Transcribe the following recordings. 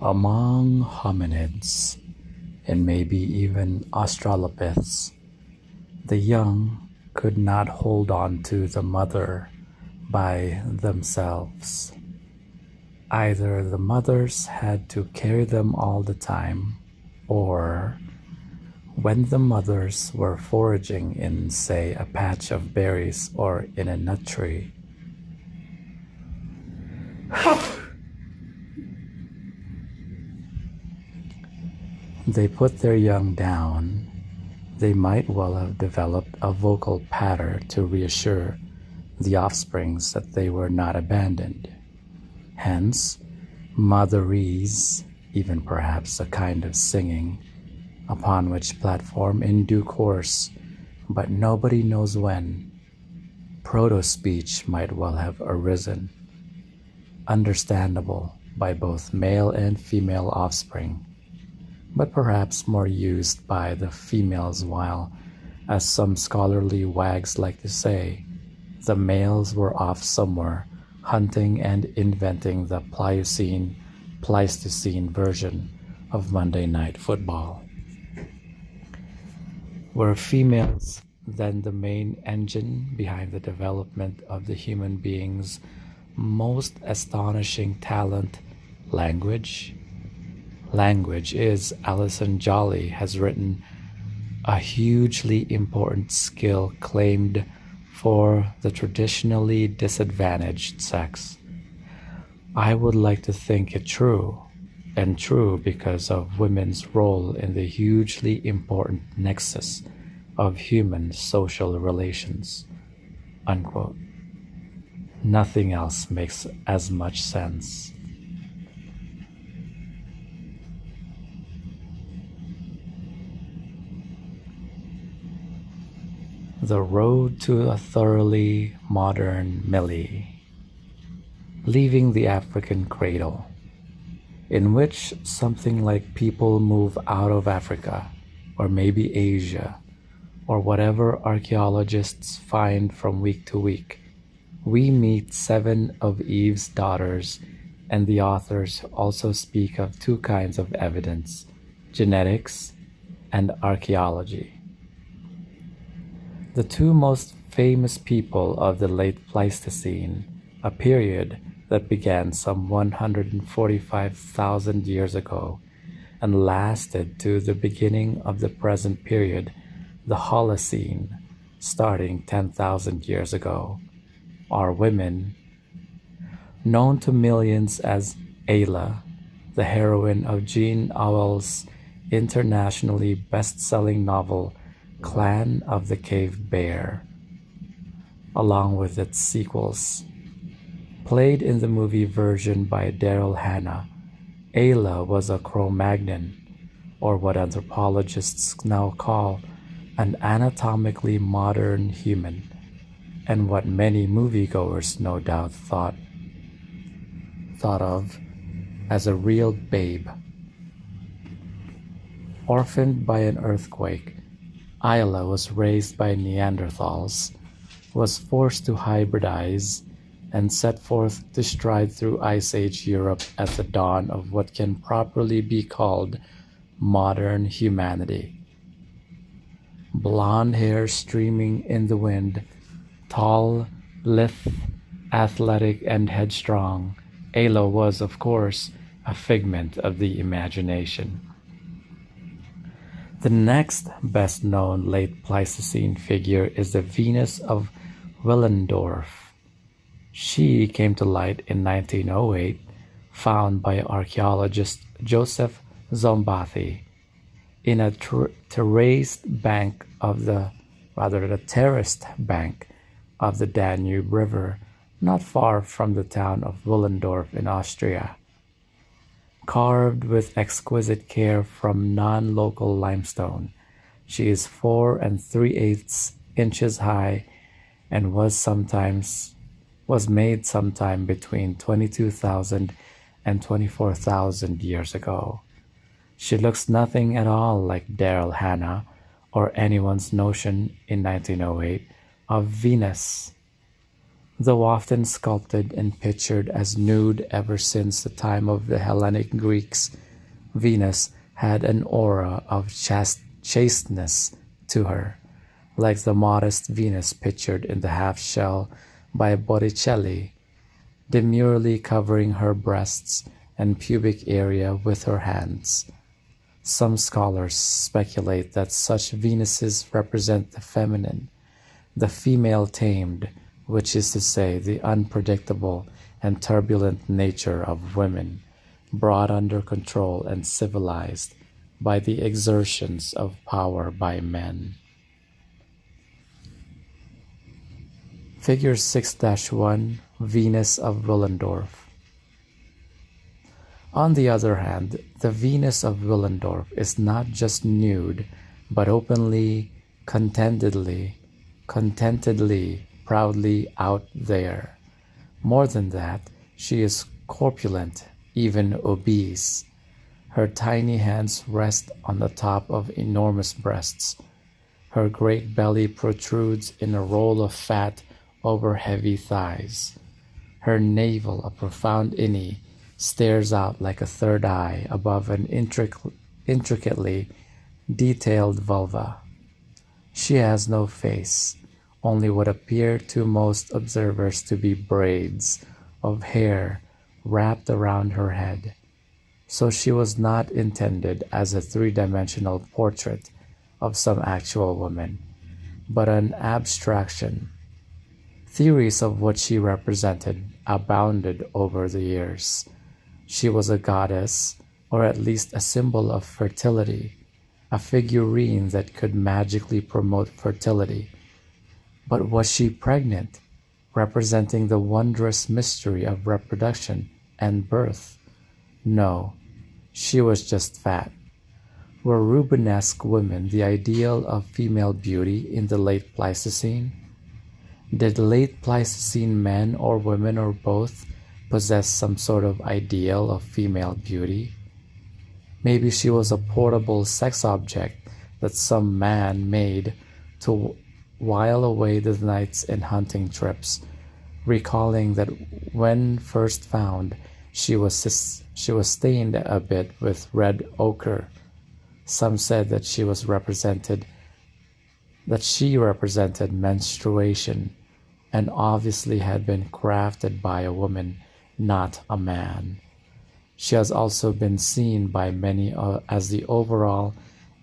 Among hominids, and maybe even Australopiths, the young could not hold on to the mother by themselves. Either the mothers had to carry them all the time, or when the mothers were foraging in, say, a patch of berries or in a nut tree. They put their young down, they might well have developed a vocal patter to reassure the offsprings that they were not abandoned. Hence, motherese, even perhaps a kind of singing, upon which platform in due course, but nobody knows when, proto speech might well have arisen, understandable by both male and female offspring, but perhaps more used by the females while, as some scholarly wags like to say, the males were off somewhere hunting and inventing the Pliocene Pleistocene version of Monday Night Football. Were females then the main engine behind the development of the human being's most astonishing talent, language? Language is, Alison Jolly has written, a hugely important skill claimed for the traditionally disadvantaged sex. I would like to think it true, and true because of women's role in the hugely important nexus of human social relations. Unquote. Nothing else makes as much sense. The road to a thoroughly modern Millie, leaving the African cradle in which something like people move out of Africa or maybe Asia or whatever archaeologists find from week to week, we meet seven of Eve's daughters, and the authors also speak of two kinds of evidence genetics and archaeology. The two most famous people of the late Pleistocene, a period that began some 145,000 years ago and lasted to the beginning of the present period, the Holocene, starting 10,000 years ago, are women. Known to millions as Ayla, the heroine of Jean Auel's internationally best selling novel Clan of the Cave Bear, along with its sequels. Played in the movie version by Daryl Hannah, Ayla was a Cro Magnon, or what anthropologists now call an anatomically modern human, and what many moviegoers no doubt thought thought of as a real babe. Orphaned by an earthquake, Ayla was raised by Neanderthals, was forced to hybridize and set forth to stride through Ice Age Europe at the dawn of what can properly be called modern humanity. Blonde hair streaming in the wind, tall, lithe, athletic, and headstrong, Ayla was, of course, a figment of the imagination. The next best known late Pleistocene figure is the Venus of Willendorf she came to light in 1908, found by archaeologist Joseph Szombathy in a ter- terraced bank of the, rather the terraced bank of the Danube River, not far from the town of Willendorf in Austria. Carved with exquisite care from non-local limestone, she is four and three eighths inches high and was sometimes was made sometime between 22,000 and 24,000 years ago. She looks nothing at all like Daryl Hannah or anyone's notion in 1908 of Venus. Though often sculpted and pictured as nude ever since the time of the Hellenic Greeks, Venus had an aura of chasteness to her, like the modest Venus pictured in the half shell by Botticelli, demurely covering her breasts and pubic area with her hands. Some scholars speculate that such Venuses represent the feminine, the female tamed, which is to say, the unpredictable and turbulent nature of women, brought under control and civilized by the exertions of power by men. Figure 6 1 Venus of Willendorf. On the other hand, the Venus of Willendorf is not just nude, but openly, contentedly, contentedly, proudly out there. More than that, she is corpulent, even obese. Her tiny hands rest on the top of enormous breasts. Her great belly protrudes in a roll of fat over heavy thighs. Her navel, a profound innie, stares out like a third eye above an intric- intricately detailed vulva. She has no face, only what appear to most observers to be braids of hair wrapped around her head. So she was not intended as a three dimensional portrait of some actual woman, but an abstraction. Theories of what she represented abounded over the years. She was a goddess, or at least a symbol of fertility, a figurine that could magically promote fertility. But was she pregnant, representing the wondrous mystery of reproduction and birth? No, she was just fat. Were Rubenesque women the ideal of female beauty in the late Pleistocene? Did late Pleistocene men or women or both possess some sort of ideal of female beauty? Maybe she was a portable sex object that some man made to while away the nights in hunting trips, recalling that when first found, she was she was stained a bit with red ochre. Some said that she was represented that she represented menstruation and obviously had been crafted by a woman, not a man. She has also been seen by many uh, as the overall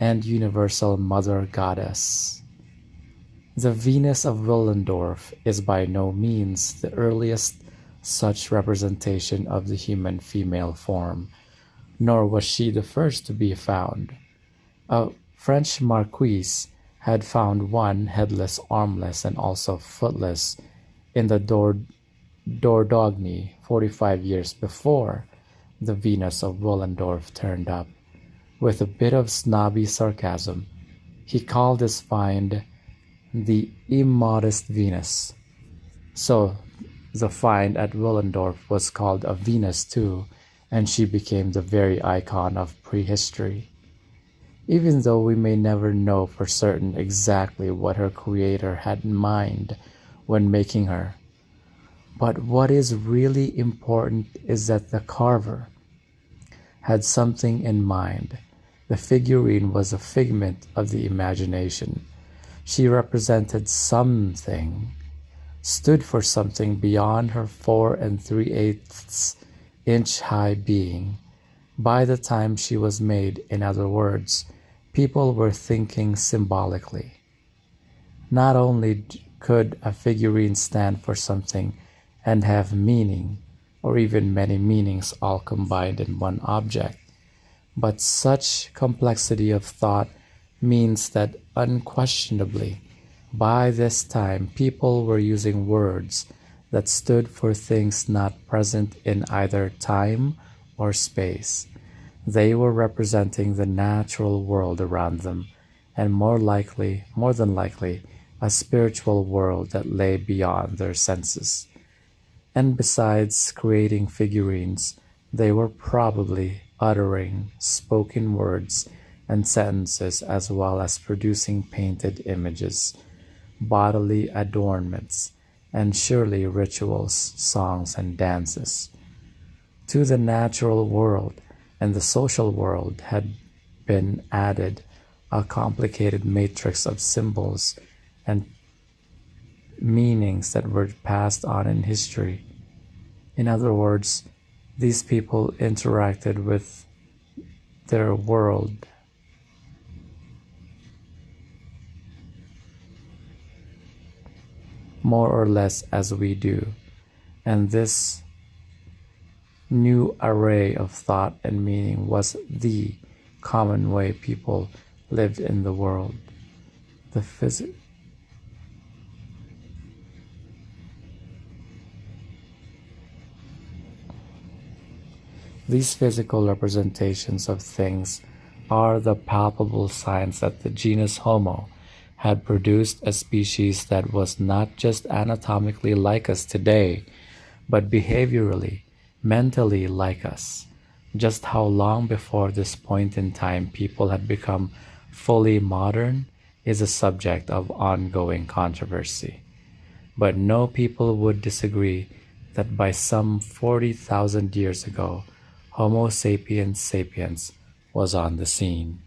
and universal mother goddess. The Venus of Willendorf is by no means the earliest such representation of the human female form, nor was she the first to be found. A French marquise had found one headless, armless, and also footless in the Dordogne 45 years before the Venus of Willendorf turned up. With a bit of snobby sarcasm, he called his find the immodest Venus. So the find at Willendorf was called a Venus too, and she became the very icon of prehistory even though we may never know for certain exactly what her creator had in mind when making her. But what is really important is that the carver had something in mind. The figurine was a figment of the imagination. She represented something, stood for something beyond her four and three eighths inch high being. By the time she was made, in other words, people were thinking symbolically. Not only could a figurine stand for something and have meaning, or even many meanings all combined in one object, but such complexity of thought means that unquestionably, by this time, people were using words that stood for things not present in either time or space. They were representing the natural world around them, and more likely, more than likely, a spiritual world that lay beyond their senses. And besides creating figurines, they were probably uttering spoken words and sentences as well as producing painted images, bodily adornments, and surely rituals, songs, and dances. To the natural world and the social world had been added a complicated matrix of symbols and meanings that were passed on in history. In other words, these people interacted with their world more or less as we do, and this new array of thought and meaning was the common way people lived in the world. The phys- These physical representations of things are the palpable signs that the genus Homo had produced a species that was not just anatomically like us today, but behaviorally, mentally like us. Just how long before this point in time people had become fully modern is a subject of ongoing controversy. But no people would disagree that by some 40,000 years ago, Homo sapiens sapiens was on the scene.